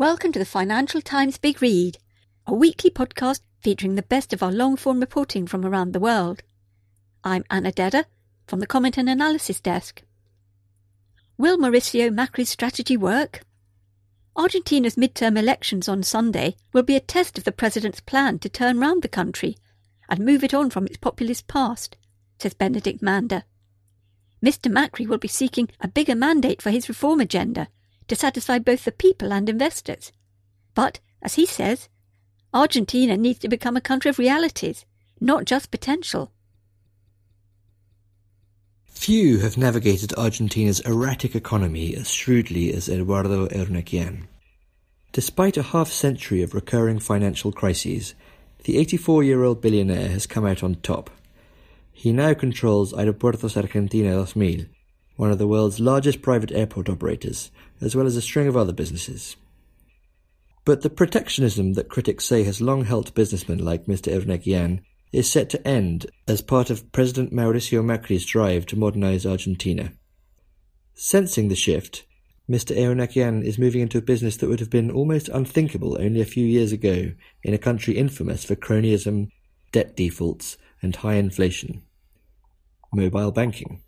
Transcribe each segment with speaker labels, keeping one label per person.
Speaker 1: Welcome to the Financial Times Big Read, a weekly podcast featuring the best of our long form reporting from around the world. I'm Anna Dedder from the Comment and Analysis Desk. Will Mauricio Macri's strategy work? Argentina's midterm elections on Sunday will be a test of the president's plan to turn round the country and move it on from its populist past, says Benedict Mander. Mr. Macri will be seeking a bigger mandate for his reform agenda to satisfy both the people and investors. But, as he says, Argentina needs to become a country of realities, not just potential.
Speaker 2: Few have navigated Argentina's erratic economy as shrewdly as Eduardo Eurnekian. Despite a half century of recurring financial crises, the 84 year old billionaire has come out on top. He now controls Aeropuertos Argentina 2000, one of the world's largest private airport operators, as well as a string of other businesses. But the protectionism that critics say has long helped businessmen like Mr. Eurnekian is set to end as part of President Mauricio Macri's drive to modernize Argentina. Sensing the shift, Mr. Eurnekian is moving into a business that would have been almost unthinkable only a few years ago in a country infamous for cronyism, debt defaults, and high inflation. Mobile banking.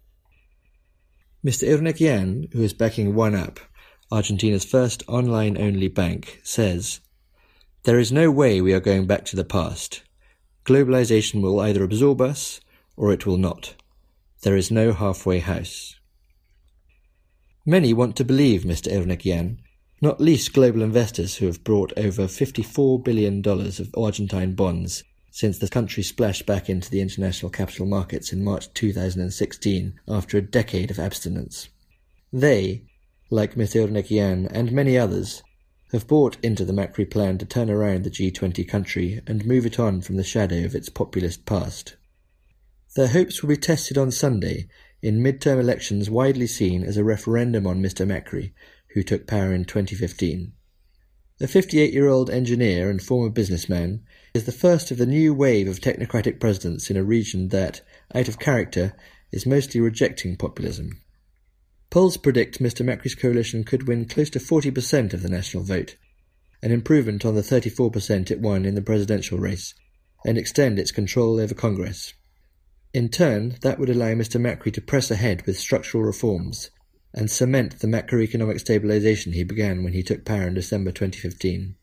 Speaker 2: Mr. Eurnekian, who is backing OneUp, Argentina's first online-only bank, says, There is no way we are going back to the past. Globalization will either absorb us, or it will not. There is no halfway house. Many want to believe Mr. Eurnekian, not least global investors who have brought over $54 billion of Argentine bonds since the country splashed back into the international capital markets in March 2016 after a decade of abstinence. They, like. Eurnekian and many others, have bought into the Macri plan to turn around the G20 country and move it on from the shadow of its populist past. Their hopes will be tested on Sunday in midterm elections widely seen as a referendum on Mr. Macri, who took power in 2015. A 58 year old engineer and former businessman is the first of the new wave of technocratic presidents in a region that, out of character, is mostly rejecting populism. Polls predict Mr. Macri's coalition could win close to 40% of the national vote, an improvement on the 34% it won in the presidential race, and extend its control over Congress. In turn, that would allow Mr. Macri to press ahead with structural reforms and cement the macroeconomic stabilization he began when he took power in December 2015.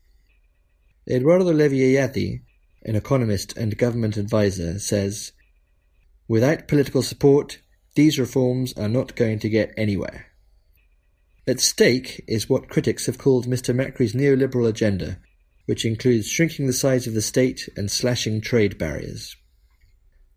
Speaker 2: Eduardo Levy Yeyati, an economist and government advisor, says, Without political support, these reforms are not going to get anywhere. At stake is what critics have called Mr. Macri's neoliberal agenda, which includes shrinking the size of the state and slashing trade barriers.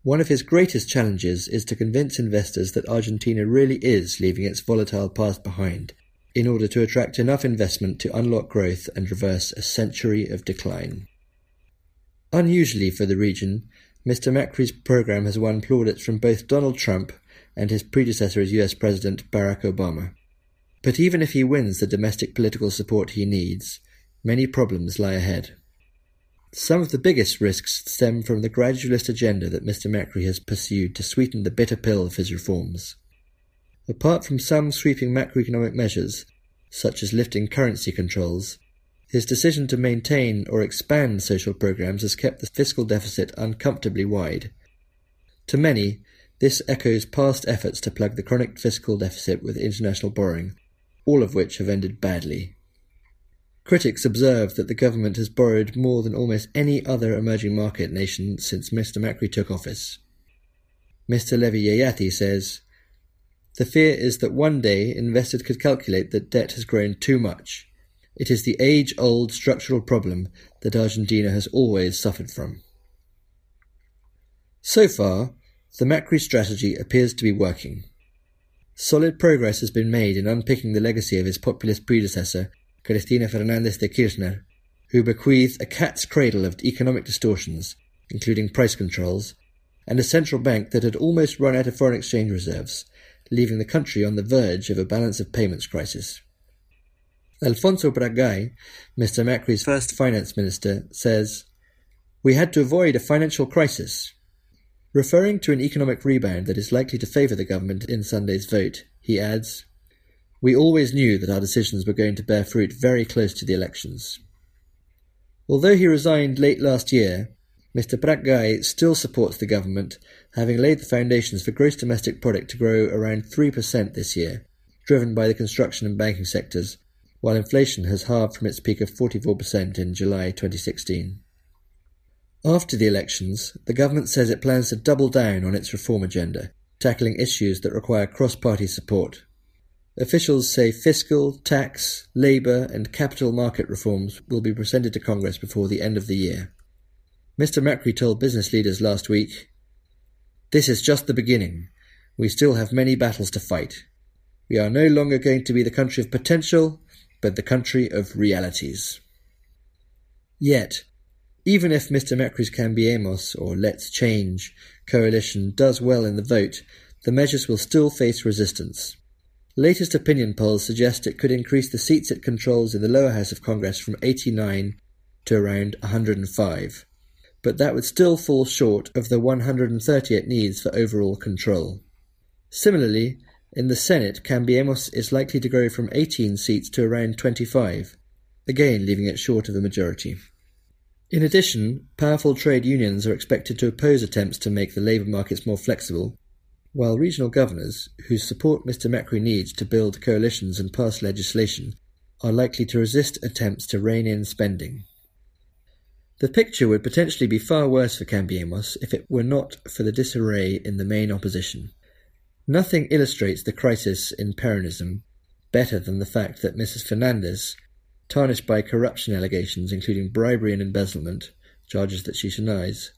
Speaker 2: One of his greatest challenges is to convince investors that Argentina really is leaving its volatile past behind in order to attract enough investment to unlock growth and reverse a century of decline. Unusually for the region, Mr. Macri's program has won plaudits from both Donald Trump and his predecessor as US President Barack Obama. But even if he wins the domestic political support he needs, many problems lie ahead. Some of the biggest risks stem from the gradualist agenda that Mr. Macri has pursued to sweeten the bitter pill of his reforms. Apart from some sweeping macroeconomic measures, such as lifting currency controls, his decision to maintain or expand social programs has kept the fiscal deficit uncomfortably wide. To many, this echoes past efforts to plug the chronic fiscal deficit with international borrowing, all of which have ended badly. Critics observe that the government has borrowed more than almost any other emerging market nation since Mr. Macri took office. Mr. Levy Yeyati says, the fear is that one day investors could calculate that debt has grown too much. It is the age old structural problem that Argentina has always suffered from. So far, the Macri strategy appears to be working. solid progress has been made in unpicking the legacy of his populist predecessor, Cristina Fernandez de Kirchner, who bequeathed a cat's cradle of economic distortions, including price controls, and a central bank that had almost run out of foreign exchange reserves, leaving the country on the verge of a balance of payments crisis. Alfonso Prat-Gay, Mr. Macri's first finance minister, says, We had to avoid a financial crisis. Referring to an economic rebound that is likely to favour the government in Sunday's vote, he adds, We always knew that our decisions were going to bear fruit very close to the elections. Although he resigned late last year, Mr. Prat-Gay still supports the government, having laid the foundations for gross domestic product to grow around 3% this year, driven by the construction and banking sectors, while inflation has halved from its peak of 44% in July 2016. After the elections, the government says it plans to double down on its reform agenda, tackling issues that require cross-party support. Officials say fiscal, tax, labour and capital market reforms will be presented to Congress before the end of the year. Mr. Macri told business leaders last week, This is just the beginning. We still have many battles to fight. We are no longer going to be the country of potential, but the country of realities. Yet, even if Mr. Macri's Cambiemos, or Let's Change, coalition does well in the vote, the measures will still face resistance. Latest opinion polls suggest it could increase the seats it controls in the lower house of Congress from 89 to around 105, but that would still fall short of the 130 it needs for overall control. Similarly, in the Senate, Cambiemos is likely to grow from 18 seats to around 25, again leaving it short of a majority. In addition, powerful trade unions are expected to oppose attempts to make the labour markets more flexible, while regional governors, whose support Mr Macri needs to build coalitions and pass legislation, are likely to resist attempts to rein in spending. The picture would potentially be far worse for Cambiemos if it were not for the disarray in the main opposition. Nothing illustrates the crisis in Peronism better than the fact that Mrs. Fernandez, tarnished by corruption allegations including bribery and embezzlement, charges that she denies,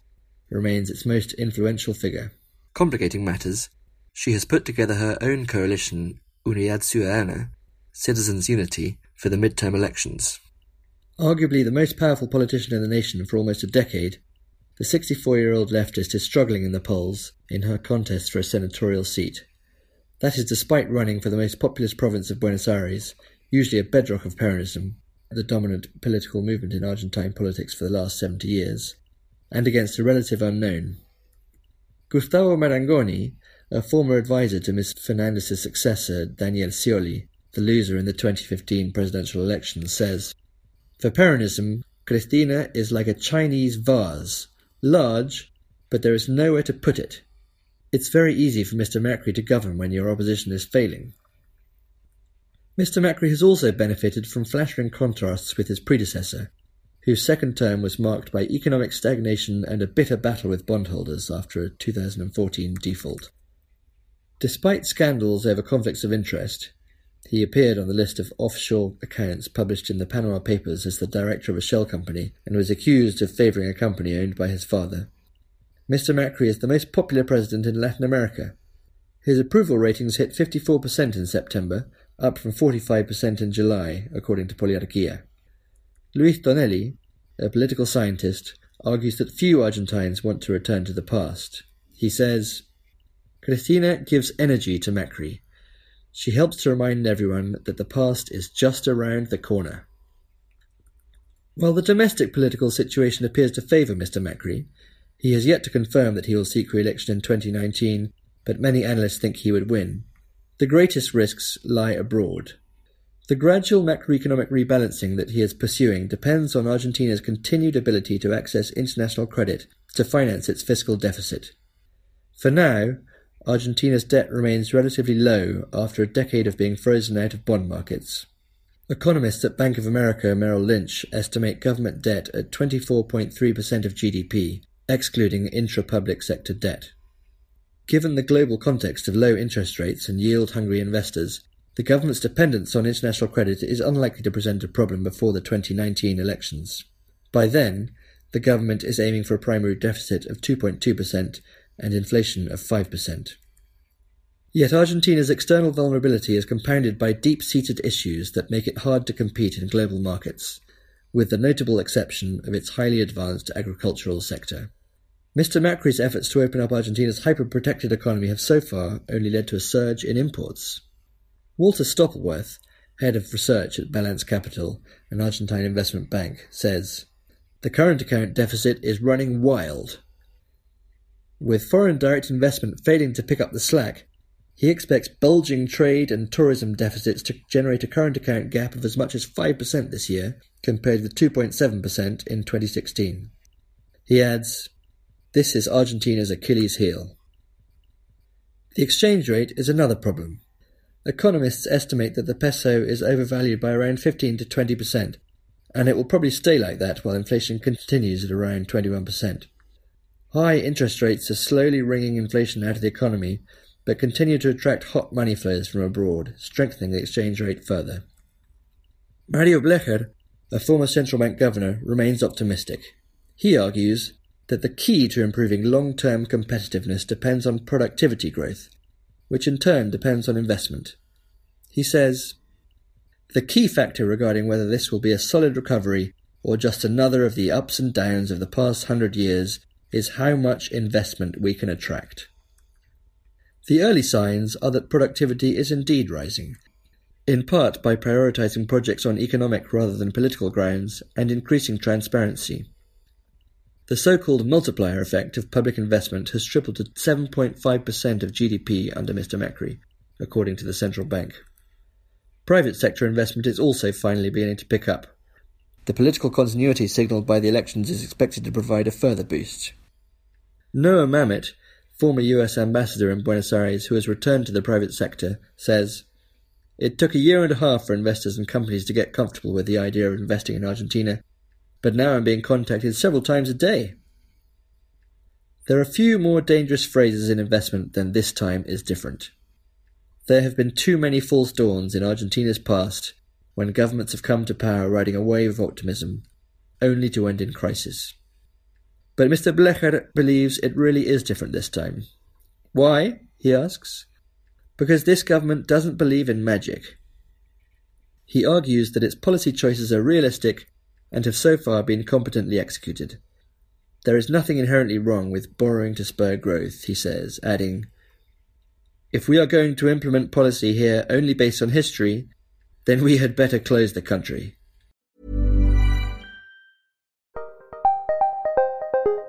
Speaker 2: remains its most influential figure. Complicating matters, she has put together her own coalition, Unidad Ciudadana, Citizens Unity, for the midterm elections. Arguably the most powerful politician in the nation for almost a decade, the 64 year old leftist is struggling in the polls in her contest for a senatorial seat. That is despite running for the most populous province of Buenos Aires, usually a bedrock of Peronism, the dominant political movement in Argentine politics for the last 70 years, and against a relative unknown. Gustavo Marangoni, a former advisor to Ms. Fernandez's successor, Daniel Scioli, the loser in the 2015 presidential election, says, For Peronism, Cristina is like a Chinese vase large, but there is nowhere to put it. It's very easy for Mr. Macri to govern when your opposition is failing. Mr. Macri has also benefited from flattering contrasts with his predecessor, whose second term was marked by economic stagnation and a bitter battle with bondholders after a 2014 default. Despite scandals over conflicts of interest, he appeared on the list of offshore accounts published in the Panama Papers as the director of a shell company and was accused of favouring a company owned by his father. Mr. Macri is the most popular president in Latin America. His approval ratings hit 54% in September, up from 45% in July, according to Poliarquia. Luis Tonelli, a political scientist, argues that few Argentines want to return to the past. He says, Cristina gives energy to Macri, she helps to remind everyone that the past is just around the corner. While the domestic political situation appears to favour Mr. Macri, he has yet to confirm that he will seek re-election in 2019, but many analysts think he would win. The greatest risks lie abroad. The gradual macroeconomic rebalancing that he is pursuing depends on Argentina's continued ability to access international credit to finance its fiscal deficit. For now, Argentina's debt remains relatively low after a decade of being frozen out of bond markets. Economists at Bank of America Merrill Lynch estimate government debt at 24.3% of GDP, excluding intra-public sector debt. Given the global context of low interest rates and yield-hungry investors, the government's dependence on international credit is unlikely to present a problem before the 2019 elections. By then, the government is aiming for a primary deficit of 2.2% and inflation of 5%. Yet Argentina's external vulnerability is compounded by deep seated issues that make it hard to compete in global markets, with the notable exception of its highly advanced agricultural sector. Mr. Macri's efforts to open up Argentina's hyper protected economy have so far only led to a surge in imports. Walter Stoppelwerth, head of research at Balanz Capital, an Argentine investment bank, says The current account deficit is running wild. With foreign direct investment failing to pick up the slack, he expects bulging trade and tourism deficits to generate a current account gap of as much as 5% this year, compared with 2.7% in 2016. He adds, This is Argentina's Achilles heel. The exchange rate is another problem. Economists estimate that the peso is overvalued by around 15 to 20%, and it will probably stay like that while inflation continues at around 21%. High interest rates are slowly wringing inflation out of the economy but continue to attract hot money flows from abroad, strengthening the exchange rate further. Mario Blejer, a former central bank governor, remains optimistic. He argues that the key to improving long term competitiveness depends on productivity growth, which in turn depends on investment. He says, The key factor regarding whether this will be a solid recovery or just another of the ups and downs of the past hundred years is how much investment we can attract. The early signs are that productivity is indeed rising, in part by prioritizing projects on economic rather than political grounds and increasing transparency. The so called multiplier effect of public investment has tripled to 7.5% of GDP under Mr. Macri, according to the central bank. Private sector investment is also finally beginning to pick up. The political continuity signalled by the elections is expected to provide a further boost. Noah Mamet, former US ambassador in Buenos Aires who has returned to the private sector, says, It took a year and a half for investors and companies to get comfortable with the idea of investing in Argentina, but now I'm being contacted several times a day. There are few more dangerous phrases in investment than this time is different. There have been too many false dawns in Argentina's past when governments have come to power riding a wave of optimism, only to end in crisis. But Mr. Blejer believes it really is different this time. Why? he asks. Because this government doesn't believe in magic. He argues that its policy choices are realistic and have so far been competently executed. There is nothing inherently wrong with borrowing to spur growth, he says, adding, If we are going to implement policy here only based on history, then we had better close the country.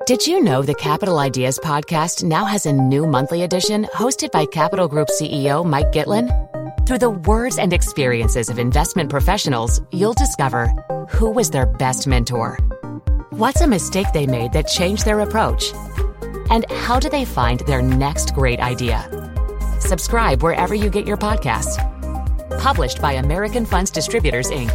Speaker 3: Did you know the Capital Ideas podcast now has a new monthly edition hosted by Capital Group CEO Mike Gitlin? Through the words and experiences of investment professionals, you'll discover who was their best mentor, what's a mistake they made that changed their approach, and how do they find their next great idea. Subscribe wherever you get your podcasts. Published by American Funds Distributors, Inc.